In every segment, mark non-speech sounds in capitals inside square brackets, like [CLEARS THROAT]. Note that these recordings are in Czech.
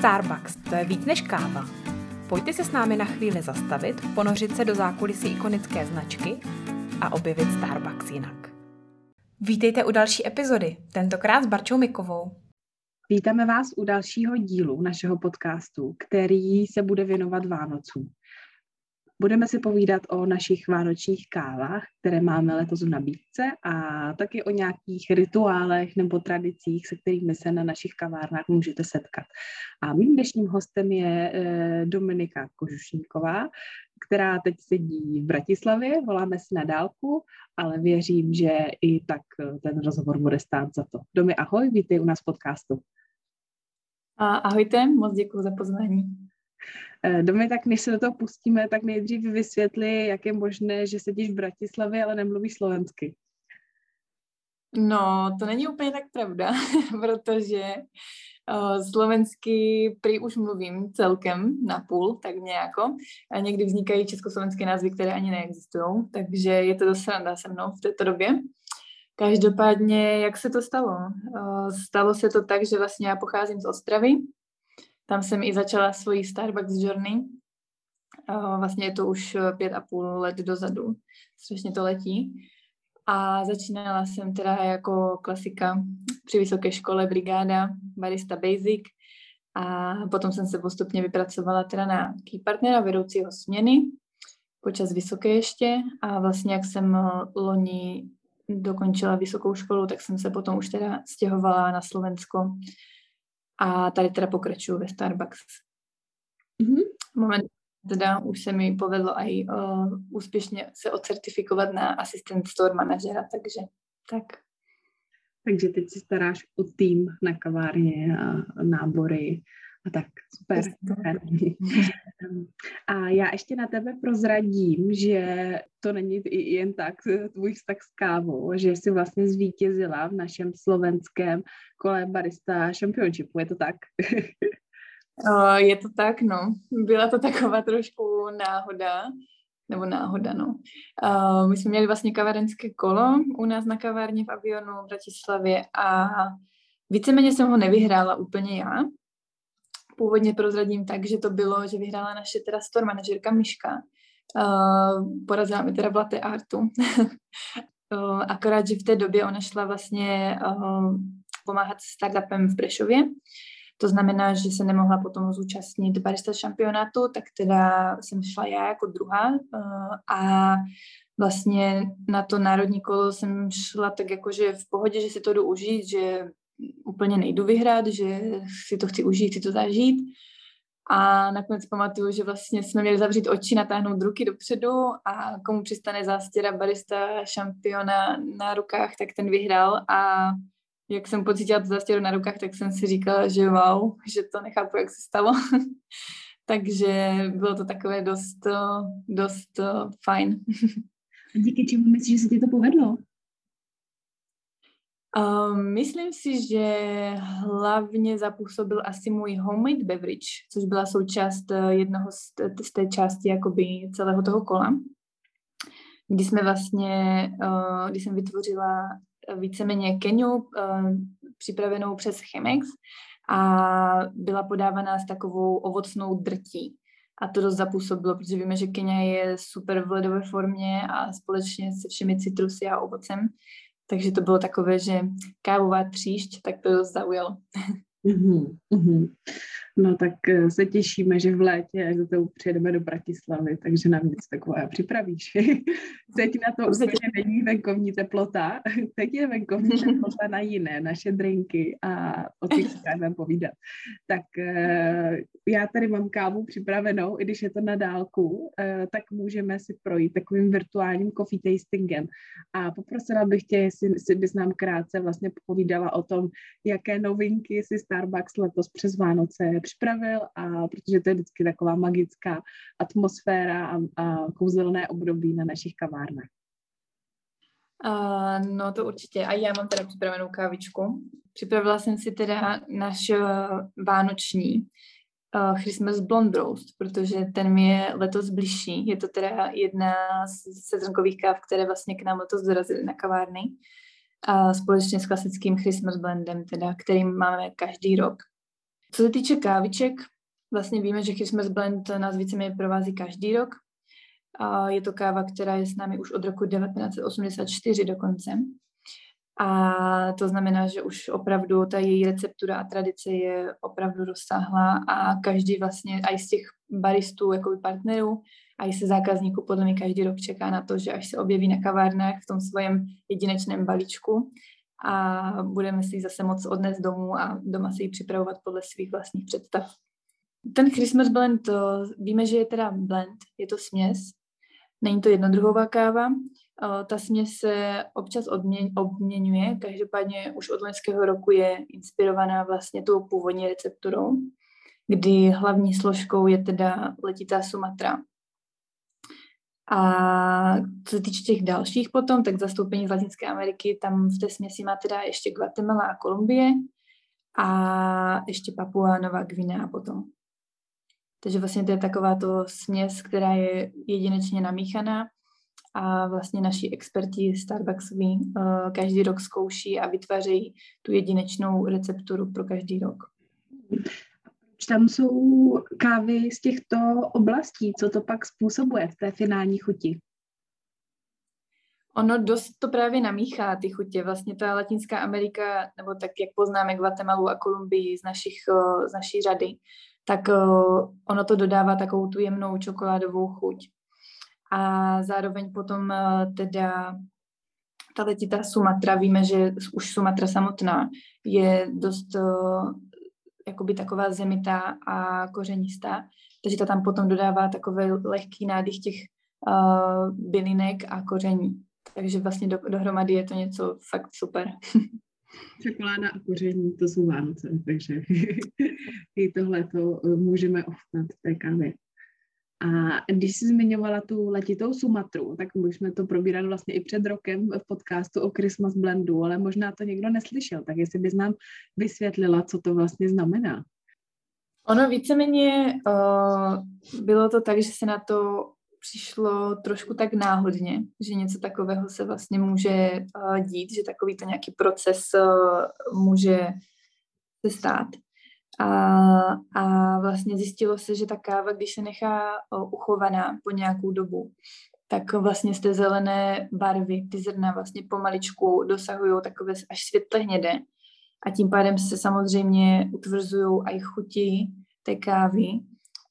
Starbucks, to je víc než káva. Pojďte se s námi na chvíli zastavit, ponořit se do zákulisí ikonické značky a objevit Starbucks jinak. Vítejte u další epizody, tentokrát s Barčou Mikovou. Vítáme vás u dalšího dílu našeho podcastu, který se bude věnovat Vánocům. Budeme si povídat o našich vánočních kávách, které máme letos v nabídce a taky o nějakých rituálech nebo tradicích, se kterými se na našich kavárnách můžete setkat. A mým dnešním hostem je eh, Dominika Kožušníková, která teď sedí v Bratislavě, voláme si na dálku, ale věřím, že i tak eh, ten rozhovor bude stát za to. Domy, ahoj, vítej u nás v podcastu. Ahojte, moc děkuji za pozvání. Eh, Domy, tak než se do toho pustíme, tak nejdřív vysvětli, jak je možné, že sedíš v Bratislavě, ale nemluvíš slovensky. No, to není úplně tak pravda, [LAUGHS] protože uh, slovensky prý už mluvím celkem na půl, tak nějako. A někdy vznikají československé názvy, které ani neexistují, takže je to dost sranda se mnou v této době. Každopádně, jak se to stalo? Uh, stalo se to tak, že vlastně já pocházím z Ostravy, tam jsem i začala svoji Starbucks journey. Vlastně je to už pět a půl let dozadu. Strašně to letí. A začínala jsem teda jako klasika při vysoké škole brigáda barista basic a potom jsem se postupně vypracovala teda na key partnera vedoucího směny počas vysoké ještě a vlastně jak jsem loni dokončila vysokou školu, tak jsem se potom už teda stěhovala na Slovensko a tady teda pokračuju ve Starbucks. Mm-hmm. Moment, teda už se mi povedlo i uh, úspěšně se ocertifikovat na asistent store manažera, takže tak. Takže teď si staráš o tým na kavárně a nábory a tak, super. A já ještě na tebe prozradím, že to není jen tak tvůj vztah s kávou, že jsi vlastně zvítězila v našem slovenském kole barista championshipu, je to tak? [LAUGHS] je to tak, no. Byla to taková trošku náhoda, nebo náhoda, no. my jsme měli vlastně kavárenské kolo u nás na kavárně v Avionu v Bratislavě a víceméně jsem ho nevyhrála úplně já, původně prozradím tak, že to bylo, že vyhrála naše teda store manažerka Miška. Uh, porazila mi teda v latte artu. uh, [LAUGHS] akorát, že v té době ona šla vlastně uh, pomáhat startupem v Prešově. To znamená, že se nemohla potom zúčastnit barista šampionátu, tak teda jsem šla já jako druhá uh, a vlastně na to národní kolo jsem šla tak jako, že v pohodě, že si to jdu užít, že úplně nejdu vyhrát, že si to chci užít, chci to zažít. A nakonec pamatuju, že vlastně jsme měli zavřít oči, natáhnout ruky dopředu a komu přistane zástěra barista šampiona na rukách, tak ten vyhrál a jak jsem pocítila tu zástěru na rukách, tak jsem si říkala, že wow, že to nechápu, jak se stalo. [LAUGHS] Takže bylo to takové dost, dost fajn. [LAUGHS] A díky čemu myslíš, že se ti to povedlo? Um, myslím si, že hlavně zapůsobil asi můj homemade beverage, což byla součást eh, jednoho z, z té části jakoby celého toho kola, kdy jsme vlastně, uh, kdy jsem vytvořila víceméně keniu uh, připravenou přes Chemex a byla podávaná s takovou ovocnou drtí. A to dost zapůsobilo, protože víme, že Kenia je super v ledové formě a společně se všemi citrusy a ovocem takže to bylo takové, že kávová tříšť, tak to zaujalo. Mm-hmm, mm-hmm. No tak eh, se těšíme, že v létě, jak to přijedeme do Bratislavy, takže nám něco takové připravíš. [LAUGHS] Teď na to úplně není venkovní teplota, [LAUGHS] teď je venkovní teplota na jiné, naše drinky a o těch budeme povídat. Tak eh, já tady mám kávu připravenou, i když je to na dálku, eh, tak můžeme si projít takovým virtuálním coffee tastingem. A poprosila bych tě, jestli bys nám krátce vlastně povídala o tom, jaké novinky si Starbucks letos přes Vánoce připravil a protože to je vždycky taková magická atmosféra a, a kouzelné období na našich kavárnách. Uh, no to určitě. A já mám teda připravenou kávičku. Připravila jsem si teda náš uh, vánoční uh, Christmas Blonde Roast, protože ten mi je letos bližší. Je to teda jedna z sezonkových káv, které vlastně k nám letos dorazily na kavárny. A společně s klasickým Christmas blendem, teda, kterým máme každý rok. Co se týče káviček, vlastně víme, že Christmas Blend nás víceméně provází každý rok. A je to káva, která je s námi už od roku 1984 dokonce. A to znamená, že už opravdu ta její receptura a tradice je opravdu rozsáhlá a každý vlastně, i z těch baristů, jako partnerů, a i se zákazníků podle mě každý rok čeká na to, že až se objeví na kavárnách v tom svém jedinečném balíčku a budeme si ji zase moc odnést domů a doma si ji připravovat podle svých vlastních představ. Ten Christmas blend, to víme, že je teda blend, je to směs, není to jednodruhová káva, ta směs se občas odměň, obměňuje, každopádně už od loňského roku je inspirovaná vlastně tou původní recepturou, kdy hlavní složkou je teda letitá Sumatra. A co se týče těch dalších potom, tak zastoupení z Latinské Ameriky, tam v té směsi má teda ještě Guatemala a Kolumbie a ještě Papua Nová Gvinea potom. Takže vlastně to je taková to směs, která je jedinečně namíchaná a vlastně naši experti Starbucksoví uh, každý rok zkouší a vytvářejí tu jedinečnou recepturu pro každý rok. Tam jsou kávy z těchto oblastí. Co to pak způsobuje v té finální chuti? Ono dost to právě namíchá ty chutě. Vlastně ta Latinská Amerika, nebo tak, jak poznáme Guatemala a Kolumbii z, našich, z naší řady, tak ono to dodává takovou tu jemnou čokoládovou chuť. A zároveň potom teda ta letitá Sumatra, víme, že už Sumatra samotná je dost jakoby taková zemitá a kořenistá, takže ta tam potom dodává takový lehký nádych těch uh, bylinek a koření. Takže vlastně do, dohromady je to něco fakt super. [LAUGHS] Čokoláda a koření, to jsou Vánoce, takže [LAUGHS] i tohle to můžeme ochutnat v té kávě. A když jsi zmiňovala tu letitou Sumatru, tak my jsme to probírali vlastně i před rokem v podcastu o Christmas Blendu, ale možná to někdo neslyšel, tak jestli bys nám vysvětlila, co to vlastně znamená. Ono víceméně uh, bylo to tak, že se na to přišlo trošku tak náhodně, že něco takového se vlastně může uh, dít, že takový to nějaký proces uh, může se stát. A, a vlastně zjistilo se, že ta káva, když se nechá uchovaná po nějakou dobu, tak vlastně z té zelené barvy ty zrna vlastně pomaličku dosahují takové až světle hnědé a tím pádem se samozřejmě utvrzují i chuti té kávy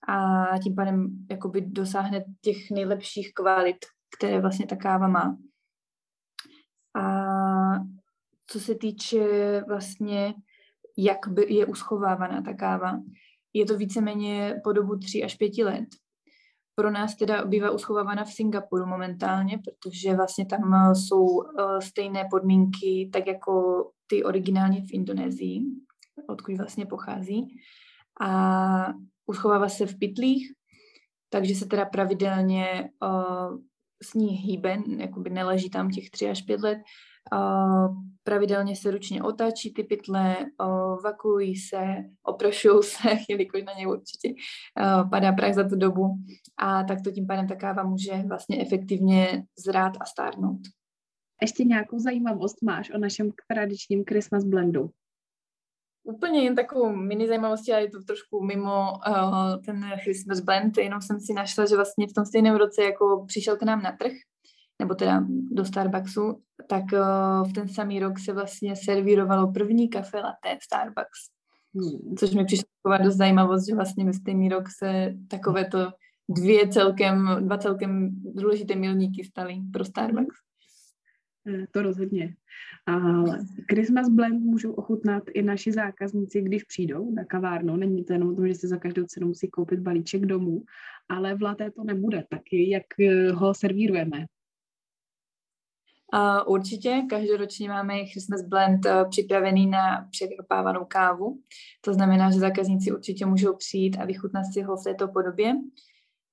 a tím pádem jakoby dosáhne těch nejlepších kvalit, které vlastně ta káva má. A co se týče vlastně jak by je uschovávaná ta káva. Je to víceméně po dobu 3 až 5 let. Pro nás teda bývá uschovávána v Singapuru momentálně, protože vlastně tam eh, jsou eh, stejné podmínky, tak jako ty originálně v Indonésii, odkud vlastně pochází. A uschovává se v pytlích, takže se teda pravidelně uh, s ní hýbe, jakoby neleží tam těch tři až pět let, pravidelně se ručně otáčí ty pytle, vakují se, oprašují se, [LAUGHS] jelikož na ně určitě padá prach za tu dobu a tak to tím pádem ta káva může vlastně efektivně zrát a stárnout. Ještě nějakou zajímavost máš o našem tradičním Christmas blendu? Úplně jen takovou mini zajímavosti, ale je to trošku mimo uh, ten Christmas blend, jenom jsem si našla, že vlastně v tom stejném roce, jako přišel k nám na trh, nebo teda do Starbucksu, tak uh, v ten samý rok se vlastně servírovalo první kafe latte Starbucks. Hmm. Což mi přišlo taková dost zajímavost, že vlastně ve stejný rok se takovéto dvě celkem, dva celkem důležité milníky staly pro Starbucks. Eh, to rozhodně. A Christmas blend můžou ochutnat i naši zákazníci, když přijdou na kavárnu. Není to jenom o tom, že si za každou cenu musí koupit balíček domů, ale v laté to nebude taky, jak eh, ho servírujeme. Určitě, každoročně máme Christmas Blend uh, připravený na překropávanou kávu. To znamená, že zákazníci určitě můžou přijít a vychutnat si ho v této podobě.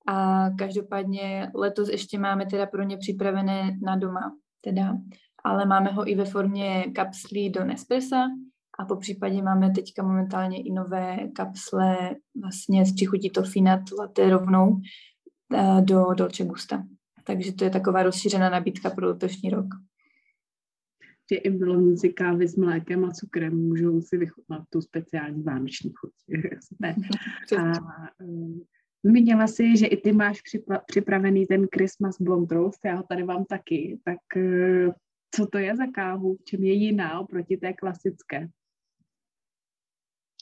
A každopádně letos ještě máme teda pro ně připravené na doma, teda, ale máme ho i ve formě kapslí do Nespressa a po případě máme teďka momentálně i nové kapsle vlastně s čichutí tofinat latte rovnou uh, do Dolce Gusta takže to je taková rozšířená nabídka pro letošní rok. že i milovníci kávy s mlékem a cukrem můžou si vychutnat tu speciální vánoční chuť. [LAUGHS] [LAUGHS] a um, Zmínila si, že i ty máš připravený ten Christmas Blonde Roast, já ho tady mám taky, tak uh, co to je za kávu, v čem je jiná oproti té klasické?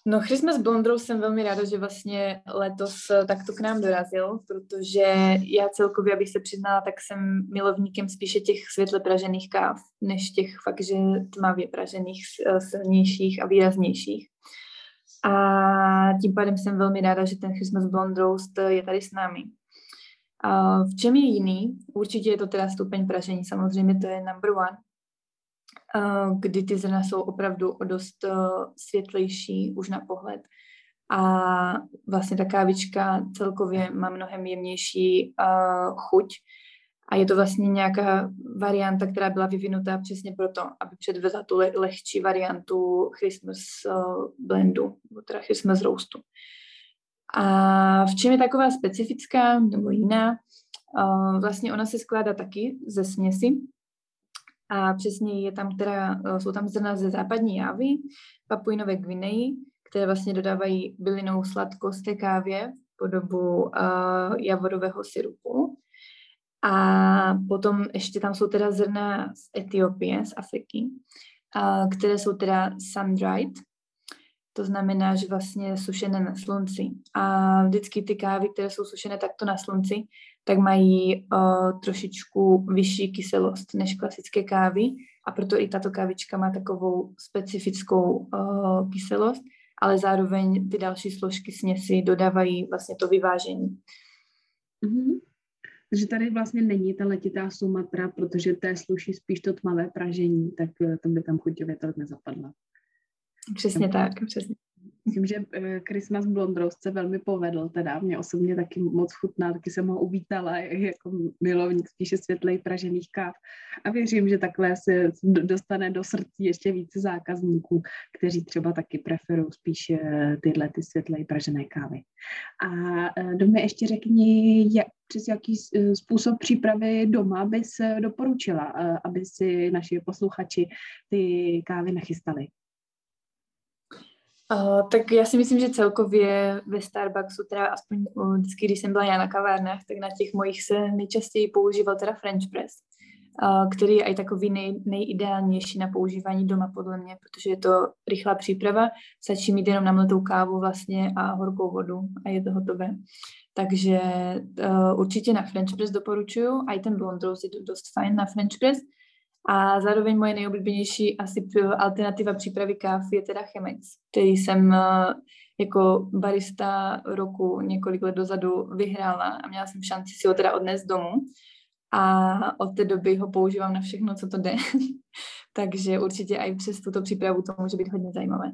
No Christmas Blondrou jsem velmi ráda, že vlastně letos eh, takto k nám dorazil, protože já celkově, abych se přiznala, tak jsem milovníkem spíše těch světle pražených káv, než těch fakt, že tmavě pražených, eh, silnějších a výraznějších. A tím pádem jsem velmi ráda, že ten Christmas Blonde Roast je tady s námi. A v čem je jiný? Určitě je to teda stupeň pražení, samozřejmě to je number one kdy ty zrna jsou opravdu o dost eh, světlejší už na pohled. A vlastně ta kávička celkově má mnohem jemnější eh, chuť. A je to vlastně nějaká varianta, která byla vyvinutá přesně proto, aby předvezla tu le- lehčí variantu Christmas blendu, teda Christmas roastu. A v čem je taková specifická nebo jiná? Vlastně ona se skládá taky ze směsi a přesně je tam teda, eh, jsou tam zrna ze západní Javy, Papuinové Gvineji, které vlastně dodávají bylinou sladkost té kávě po dobu uh, javorového syrupu. A potom ještě tam jsou teda zrna z Etiopie, z Afriky, uh, které jsou teda sun-dried, to znamená, že vlastně sušené na slunci. A vždycky ty kávy, které jsou sušené takto na slunci, tak mají uh, trošičku vyšší kyselost než klasické kávy a proto i tato kávička má takovou specifickou uh, kyselost, ale zároveň ty další složky směsi dodávají vlastně to vyvážení. Mm-hmm. Takže tady vlastně není ta letitá Sumatra, protože té sluší spíš to tmavé pražení, tak eh, to by tam chuťově to nezapadla. Přesně tak, přesně. Myslím, že eh, Christmas Blonde Roast se velmi povedl, teda mě osobně taky moc chutná, taky jsem ho uvítala jako milovník spíše světlej pražených káv a věřím, že takhle se dostane do srdcí ještě více zákazníků, kteří třeba taky preferují spíše tyhle ty světlej pražené kávy. A eh, do mě ještě řekni, jak, přes jaký eh, způsob přípravy doma bys doporučila, aby si naši posluchači ty kávy nachystali. Uh, tak já si myslím, že celkově ve Starbucksu, teda aspoň uh, vždycky, když jsem byla já na kavárnách, tak na těch mojich se nejčastěji používal teda French press, uh, který je i takový nej, nejideálnější na používání doma podle mě, protože je to rychlá příprava, stačí mít jenom namletou kávu vlastně a horkou vodu a je to hotové. Takže uh, určitě na French press doporučuju, a i ten blond rose je dost fajn na French press, a zároveň moje nejoblíbenější asi alternativa přípravy káv je teda Chemex, který jsem eh, jako barista roku několik let dozadu vyhrála a měla jsem šanci si ho teda odnést domů. A od té doby ho používám na všechno, co to jde. [LAUGHS] Takže určitě i přes tuto přípravu to může být hodně zajímavé.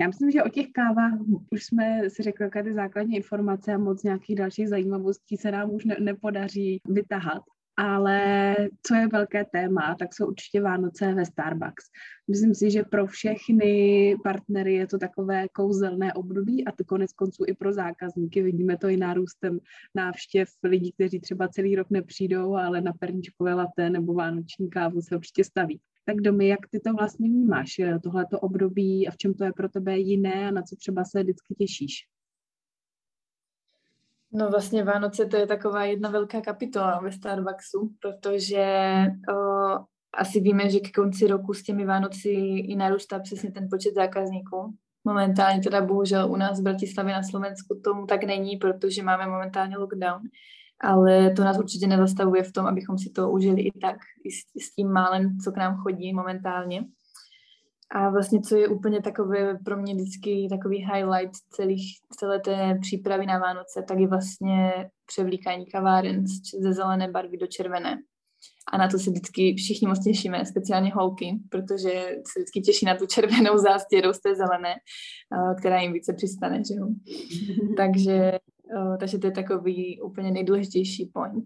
Já myslím, že o těch kávách už jsme si řekli, jaké ty základní informace a moc nějakých dalších zajímavostí se nám už ne- nepodaří vytahat ale co je velké téma, tak jsou určitě Vánoce ve Starbucks. Myslím si, že pro všechny partnery je to takové kouzelné období a to konec konců i pro zákazníky. Vidíme to i nárůstem návštěv lidí, kteří třeba celý rok nepřijdou, ale na perničkové laté nebo vánoční kávu se určitě staví. Tak domy, jak ty to vlastně vnímáš, tohleto období a v čem to je pro tebe jiné a na co třeba se vždycky těšíš? No vlastně Vánoce to je taková jedna velká kapitola ve Starbucksu, protože o, asi víme, že ke konci roku s těmi Vánoci i narůstá přesně ten počet zákazníků. Momentálně teda bohužel u nás v Bratislavě na Slovensku tomu tak není, protože máme momentálně lockdown, ale to nás určitě nezastavuje v tom, abychom si to užili i tak, i s, s tím málem, co k nám chodí momentálně. A vlastně, co je úplně takové pro mě vždycky takový highlight celých, celé té přípravy na Vánoce, tak je vlastně převlíkání kaváren ze zelené barvy do červené. A na to se vždycky všichni moc těšíme, speciálně holky, protože se vždycky těší na tu červenou zástěru z té zelené, eh, která jim více přistane, že jo. [LAUGHS] takže, eh, takže to je takový úplně nejdůležitější point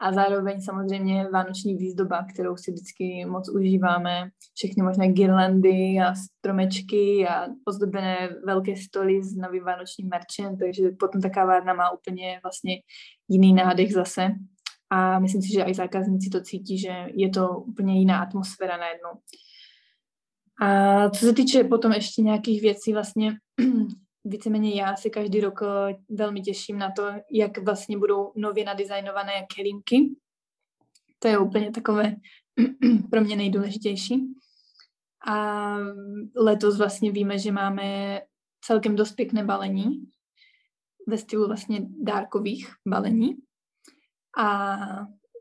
a zároveň samozřejmě vánoční výzdoba, kterou si vždycky moc užíváme, všechny možné girlandy a stromečky a ozdobené velké stoly s novým vánočním merčem, takže potom ta kavárna má úplně vlastně jiný nádech zase a myslím si, že i zákazníci to cítí, že je to úplně jiná atmosféra najednou. A co se týče potom ještě nějakých věcí, vlastně víceméně já si každý rok eh, velmi těším na to, jak vlastně budou nově nadizajnované kelímky. To je úplně takové [CLEARS THROAT] pro mě nejdůležitější. A letos vlastně víme, že máme celkem dost pěkné balení ve stylu vlastně dárkových balení. A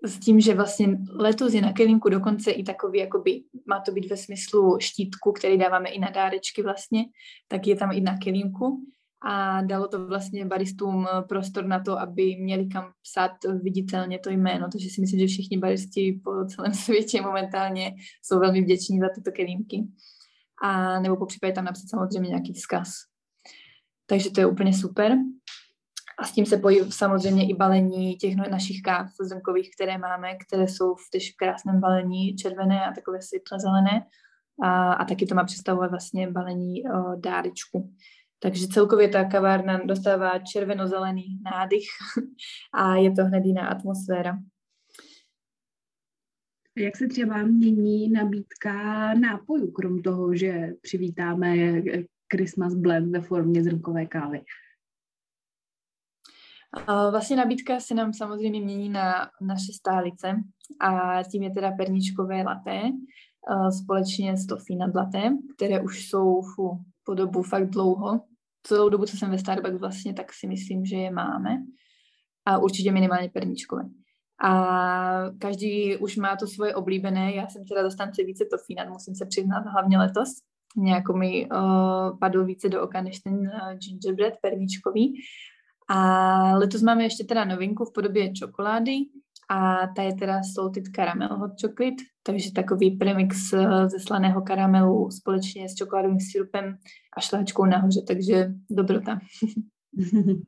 s tím, že vlastně letos je na kelímku dokonce i takový, jakoby, má to být ve smyslu štítku, který dáváme i na dárečky vlastně, tak je tam i na kelímku a dalo to vlastně baristům prostor na to, aby měli kam psát viditelně to jméno, takže si myslím, že všichni baristi po celém [LAUGHS] světě momentálně jsou velmi vděční za tyto kelímky. A nebo po případě tam napsat samozřejmě nějaký vzkaz. Takže to je úplně super. A s tím se pojí samozřejmě i balení těch no, našich káv zrnkových, které máme, které jsou v tež krásném balení červené a takové světle zelené. A, a taky to má představovat vlastně balení o, dárečku. Takže celkově ta kavárna dostává červeno-zelený nádych [LAUGHS] a je to hned jiná atmosféra. Jak se třeba mění nabídka nápojů, krom toho, že přivítáme Christmas blend ve formě zrnkové kávy? Vlastně nabídka se nám samozřejmě mění na naše stálice a tím je teda perničkové laté společně s toffee nad laté, které už jsou fu, po dobu fakt dlouho. Celou dobu, co jsem ve Starbucks vlastně, tak si myslím, že je máme. A určitě minimálně perničkové. A každý už má to svoje oblíbené. Já jsem teda dostance více toffee, musím se přiznat, hlavně letos. Nějak mi uh, padl více do oka než ten uh, gingerbread perničkový. A letos máme ještě teda novinku v podobě čokolády a ta je teda salted caramel hot chocolate, takže takový premix eh, ze slaného karamelu společně s čokoládovým syrupem a šláčkou nahoře, takže dobrota. [LAUGHS]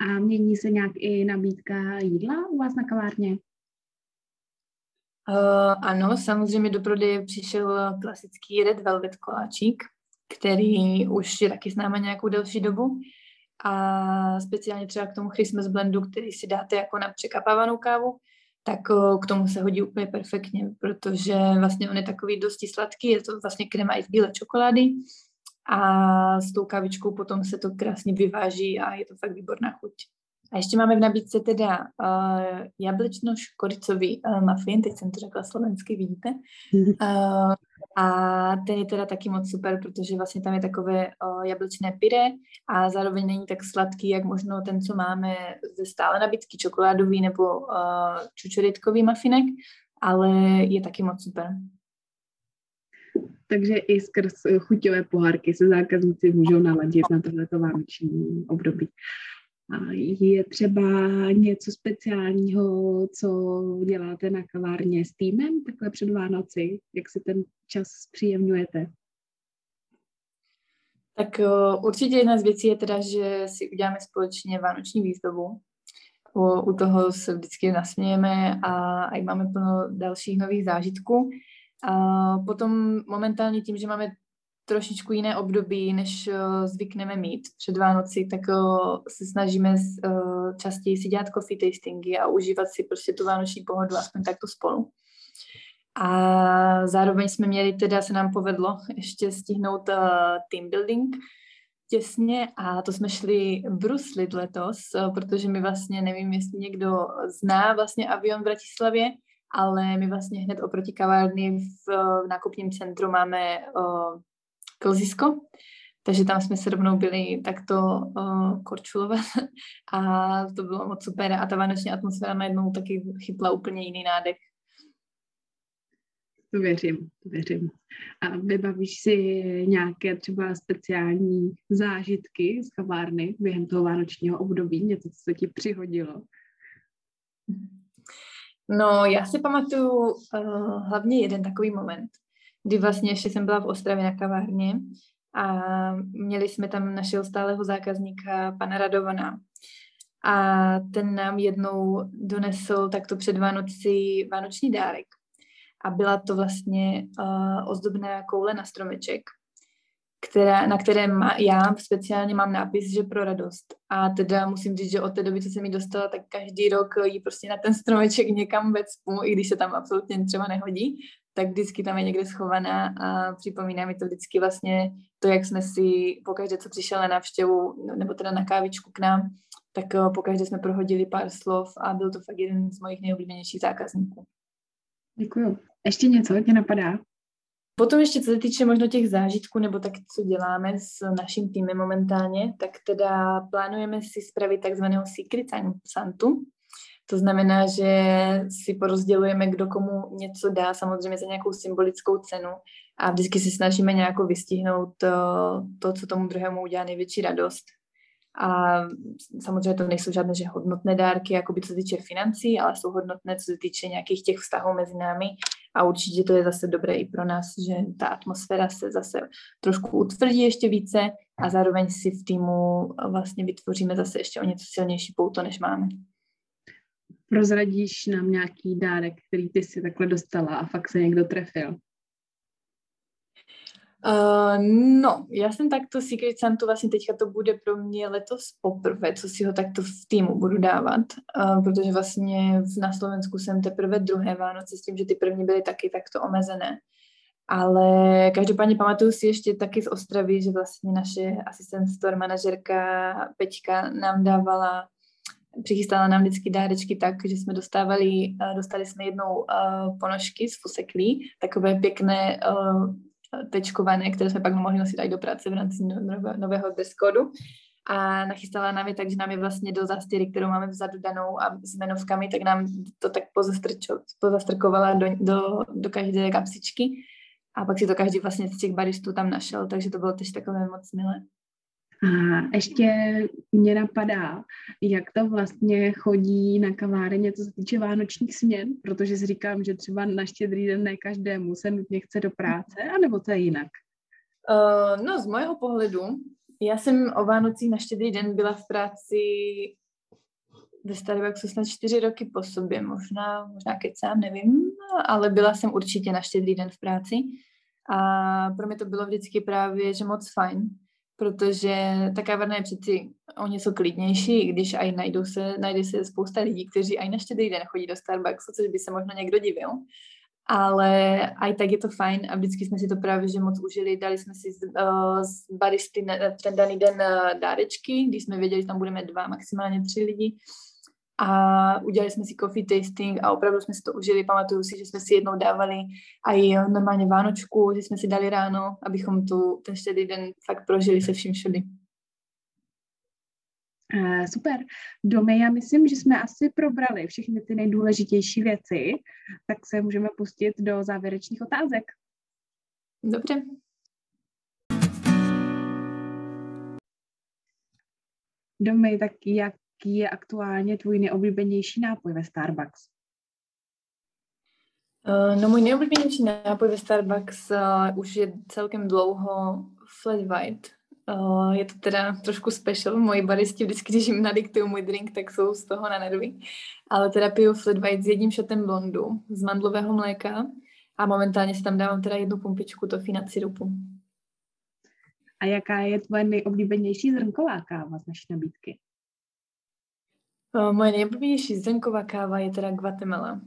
a mění se nějak i nabídka jídla u vás na kavárně? Uh, ano, samozřejmě do prodeje přišel klasický Red Velvet koláčík, který už je taky s náma nějakou delší dobu a speciálně třeba k tomu Christmas blendu, který si dáte jako na překapávanou kávu, tak k tomu se hodí úplně perfektně, protože vlastně on je takový dosti sladký, je to vlastně krema i z bílé čokolády a s tou kavičkou potom se to krásně vyváží a je to fakt výborná chuť. A ještě máme v nabídce teda uh, jablčno-škoricový uh, muffin, teď jsem to řekla slovensky, vidíte. Uh, a ten je teda taky moc super, protože vlastně tam je takové uh, jablčné pyré a zároveň není tak sladký, jak možno ten, co máme ze stále nabídky čokoládový nebo uh, čučoritkový mafinek, ale je taky moc super. Takže i skrz chuťové pohárky se zákazníci můžou naladit na tohleto vánoční období. Je třeba něco speciálního, co děláte na kavárně s týmem takhle před Vánoci? Jak si ten čas příjemňujete? Tak určitě jedna z věcí je teda, že si uděláme společně vánoční výzdobu. U, u toho se vždycky nasmějeme a i máme plno dalších nových zážitků. A potom momentálně tím, že máme trošičku jiné období, než uh, zvykneme mít před Vánoci, tak uh, se snažíme uh, častěji si dělat coffee tastingy a užívat si prostě tu vánoční pohodu aspoň takto spolu. A zároveň jsme měli, teda se nám povedlo ještě stihnout uh, team building těsně a to jsme šli bruslit letos, uh, protože my vlastně, nevím, jestli někdo zná vlastně avion v Bratislavě, ale my vlastně hned oproti kavárny v, v nákupním centru máme uh, Klzisko, takže tam jsme se rovnou byli takto uh, korčulovat [LAUGHS] a to bylo moc super a ta vánoční atmosféra najednou taky chytla úplně jiný nádech. To věřím, to věřím. A vybavíš si nějaké třeba speciální zážitky z kavárny během toho vánočního období, něco, co se ti přihodilo? No, já si pamatuju uh, hlavně jeden takový moment, kdy vlastně ještě jsem byla v Ostravě na kavárně a měli jsme tam našeho stáleho zákazníka, pana Radovana. A ten nám jednou donesl takto před Vánoci vánoční dárek. A byla to vlastně uh, ozdobná koule na stromeček. která, na které má, já speciálně mám nápis, že pro radost. A teda musím říct, že od té doby, co jsem ji dostala, tak každý rok ji prostě na ten stromeček někam vecpu, i když se tam absolutně třeba nehodí, tak vždycky tam je někde schovaná a připomíná mi to vždycky vlastně to, jak jsme si pokaždé, co přišel na návštěvu, nebo teda na kávičku k nám, tak eh, pokaždé jsme prohodili pár slov a byl to fakt jeden z mojich nejoblíbenějších zákazníků. Děkuju. Ještě něco tě napadá? Potom ještě, co se týče možno těch zážitků, nebo tak, co děláme s naším týmem momentálně, tak teda plánujeme si spravit takzvaného Secret Santu. To znamená, že si porozdělujeme, kdo komu něco dá, samozřejmě za nějakou symbolickou cenu a vždycky se snažíme nějak vystihnout to, to, co tomu druhému udělá největší radost. A samozřejmě to nejsou žádné že hodnotné dárky, jako by co se týče financí, ale jsou hodnotné, co se týče nějakých těch vztahů mezi námi. A určitě to je zase dobré i pro nás, že ta atmosféra se zase trošku utvrdí ještě více a zároveň si v týmu vlastně vytvoříme zase ještě o něco silnější pouto, než máme. Prozradíš nám nějaký dárek, který ty si takhle dostala a fakt se někdo trefil? Uh, no, já jsem takto Secret Santu vlastně teďka to bude pro mě letos poprvé, co si ho takto v týmu budu dávat, uh, protože vlastně na Slovensku jsem teprve druhé Vánoce s tím, že ty první byly taky takto omezené. Ale každopádně pamatuju si ještě taky z Ostravy, že vlastně naše asistent store manažerka Peťka nám dávala přichystala nám vždycky dárečky tak, že jsme dostávali, dostali jsme jednou ponožky z Fuseklí, takové pěkné tečkované, které jsme pak mohli nosit i do práce v rámci nového dress codu. A nachystala nám je tak, že nám je vlastně do zastěry, kterou máme vzadu danou a s jmenovkami, tak nám to tak pozastrkovala do, do, do každé kapsičky. A pak si to každý vlastně z těch baristů tam našel, takže to bylo tež takové moc milé. A ještě mě napadá, jak to vlastně chodí na kaváreně, co se týče vánočních směn, protože si říkám, že třeba na štědrý den ne každému se nutně chce do práce, anebo to je jinak? Uh, no, z mého pohledu, já jsem o Vánocích na štědrý den byla v práci ve Starbucksu snad čtyři roky po sobě, možná, možná kecám, nevím, ale byla jsem určitě na štědrý den v práci a pro mě to bylo vždycky právě, že moc fajn, protože ta kavárna je přeci o něco klidnější, když aj najdou se, najde se spousta lidí, kteří aj na štědrý den chodí do Starbucksu, což by se možno někdo divil. Ale aj tak je to fajn a vždycky jsme si to právě že moc užili. Dali jsme si z, uh, z baristy ten daný den uh, dárečky, když jsme věděli, že tam budeme dva, maximálně tři lidi a udělali jsme si coffee tasting a opravdu jsme si to užili. Pamatuju si, že jsme si jednou dávali i normálně Vánočku, že jsme si dali ráno, abychom tu ten štědý den fakt prožili se vším všudy. Uh, super. Domy, já myslím, že jsme asi probrali všechny ty nejdůležitější věci, tak se můžeme pustit do závěrečných otázek. Dobře. Domy, tak jak jaký je aktuálně tvůj nejoblíbenější nápoj ve Starbucks? Uh, no můj nejoblíbenější nápoj ve Starbucks uh, už je celkem dlouho flat white. Uh, je to teda trošku special. Moji baristi vždycky, když jim nadiktují můj drink, tak jsou z toho na nervy. Ale teda piju flat white s jedním šotem blondu z mandlového mléka a momentálně si tam dávám teda jednu pumpičku toffee sirupu. A jaká je tvoje nejoblíbenější zrnková káva z naší nabídky? Moje nejoblíbenější zrnková káva je teda Guatemala.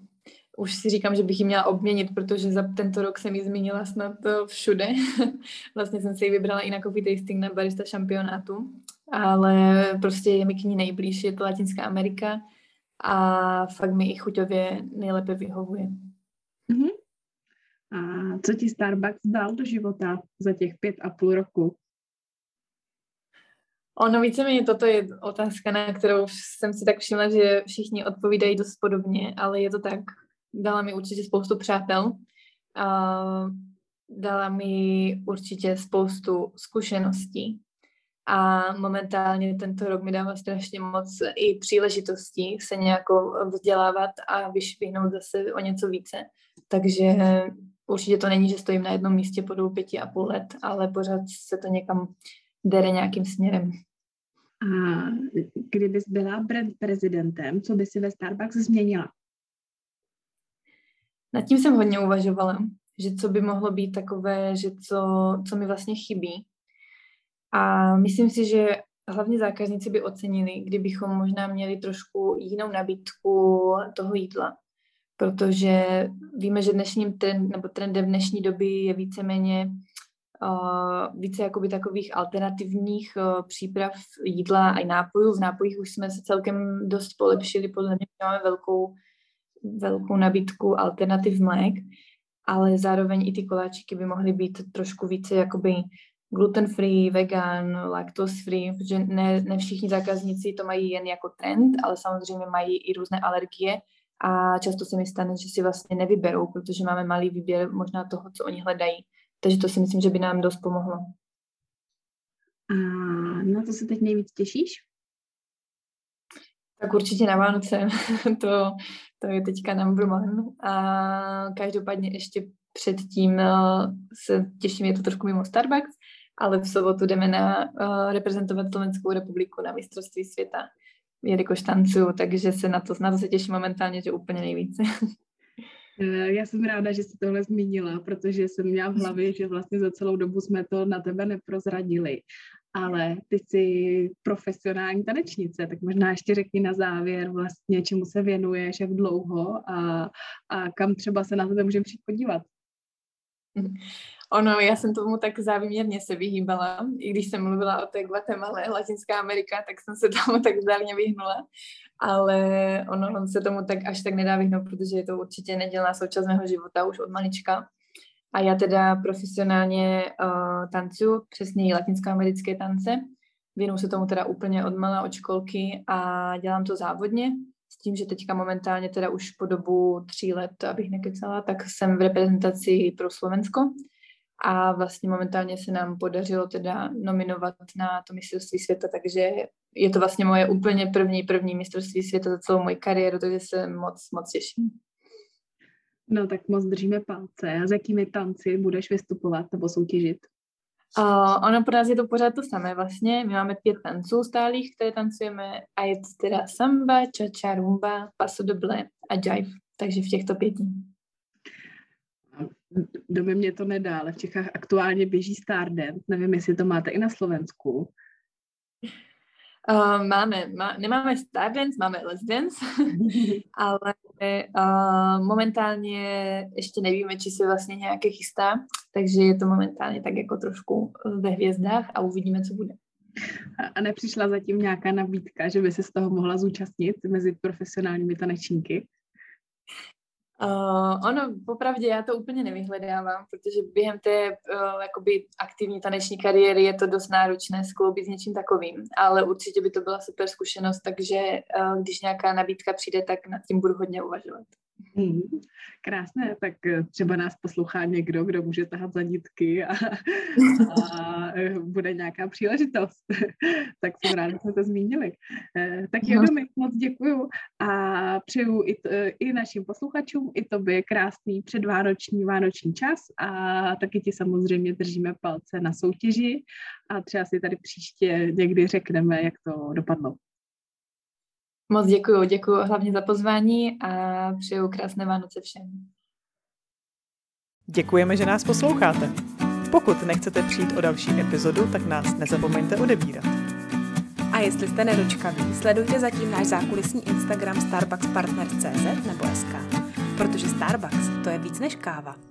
Už si říkám, že bych ji měla obměnit, protože za tento rok jsem ji zmínila snad všude. [LAUGHS] vlastně jsem si ji vybrala i na coffee tasting na barista šampionátu, ale prostě je mi k ní nejblíž, je to Latinská Amerika a fakt mi i chuťově nejlépe vyhovuje. Uh-huh. A co ti Starbucks dal do života za těch pět a půl roku? Ono víceméně toto je otázka, na kterou jsem si tak všimla, že všichni odpovídají dost podobně, ale je to tak. Dala mi určitě spoustu přátel. A dala mi určitě spoustu zkušeností. A momentálně tento rok mi dává strašně moc i příležitostí se nějak vzdělávat a vyšvihnout zase o něco více. Takže určitě to není, že stojím na jednom místě po dvou pěti a půl let, ale pořád se to někam dere nějakým směrem. A kdybys byla prezidentem, co by si ve Starbucks změnila? Nad tím jsem hodně uvažovala, že co by mohlo být takové, že co, co mi vlastně chybí. A myslím si, že hlavně zákazníci by ocenili, kdybychom možná měli trošku jinou nabídku toho jídla. Protože víme, že dnešním trend, nebo trendem dnešní doby je víceméně uh, více jakoby takových alternativních uh, příprav jídla a nápojů. V nápojích už jsme se celkem dost polepšili, podle mě máme velkou, velkou nabídku alternativ mlék, ale zároveň i ty koláčiky by mohly být trošku více jakoby gluten-free, vegan, lactose-free, protože ne, ne všichni zákazníci to mají jen jako trend, ale samozřejmě mají i různé alergie a často se mi stane, že si vlastně nevyberou, protože máme malý výběr možná toho, co oni hledají. Takže to si myslím, že by nám dost pomohlo. A na to se teď nejvíc těšíš? Tak určitě na Vánoce. [LAUGHS] to, to je teďka number one. A každopádně ještě předtím eh, se těším, je to trošku mimo Starbucks, ale v sobotu jdeme na uh, reprezentovat Slovenskou republiku na mistrovství světa, jelikož tancuju, takže se na to, na to se těším momentálně, že úplně nejvíce. [LAUGHS] Eh, já jsem ráda, že jsi tohle zmínila, protože jsem měla v hlavě, že vlastně za celou dobu jsme to na tebe neprozradili. Ale ty jsi profesionální tanečnice, tak možná ještě řekni na závěr vlastně, čemu se věnuješ, jak dlouho a, a kam třeba se na tebe můžeme přijít podívat. Ono, já jsem tomu tak závěrně se vyhýbala, i když jsem mluvila o té Guatemala, Latinská Amerika, tak jsem se [LAUGHS] tomu tak zdárně vyhnula, ale ono se tomu tak až tak nedá vyhnout, protože je to určitě nedělná součást mého života už od malička. A já teda profesionálně uh, tancuju, přesně latinskoamerické tance. Věnuju se tomu teda úplně od mala, od školky a dělám to závodně tím, že teďka momentálně teda už po dobu tří let, abych nekecala, tak jsem v reprezentaci pro Slovensko a vlastně momentálně se nám podařilo teda nominovat na to mistrovství světa, takže je to vlastně moje úplně první, první mistrovství světa za celou moji kariéru, takže se moc, moc těším. No tak moc držíme palce. A s jakými tanci budeš vystupovat nebo soutěžit? Uh, ono pro nás je to pořád to samé vlastně. My máme pět tanců stálých, které tancujeme a je to teda samba, cha-cha, rumba, paso doble a jive. Takže v těchto pěti. Domy mě to nedá, ale v Čechách aktuálně běží Stardance. Nevím, jestli to máte i na Slovensku. Uh, máme, má, nemáme Stardance, máme Let's Dance, [LAUGHS] ale uh, momentálně ještě nevíme, či se vlastně nějaké chystá, takže je to momentálně tak jako trošku ve hvězdách a uvidíme, co bude. A nepřišla zatím nějaká nabídka, že by se z toho mohla zúčastnit mezi profesionálními tanečníky? Uh, ono, popravdě já to úplně nevyhledávám, protože během té uh, jakoby aktivní taneční kariéry je to dost náročné skloubit s něčím takovým, ale určitě by to byla super zkušenost, takže uh, když nějaká nabídka přijde, tak nad tím budu hodně uvažovat. Hmm, krásné, tak eh, třeba nás poslouchá někdo, kdo může tahat za nitky a, a eh, bude nějaká příležitost. [LAUGHS] tak jsem ráda, že jsme to zmínili. Eh, tak jo, mi moc děkuju a přeju i, t, i našim posluchačům, i tobě krásný předvánoční vánoční čas a taky ti samozřejmě držíme palce na soutěži a třeba si tady příště někdy řekneme, jak to dopadlo. Moc děkuju, děkuju hlavně za pozvání a přeju krásné Vánoce všem. Děkujeme, že nás posloucháte. Pokud nechcete přijít o další epizodu, tak nás nezapomeňte odebírat. A jestli jste nedočkaví, sledujte zatím náš zákulisní Instagram starbuckspartners.cz nebo SK, protože Starbucks to je víc než káva.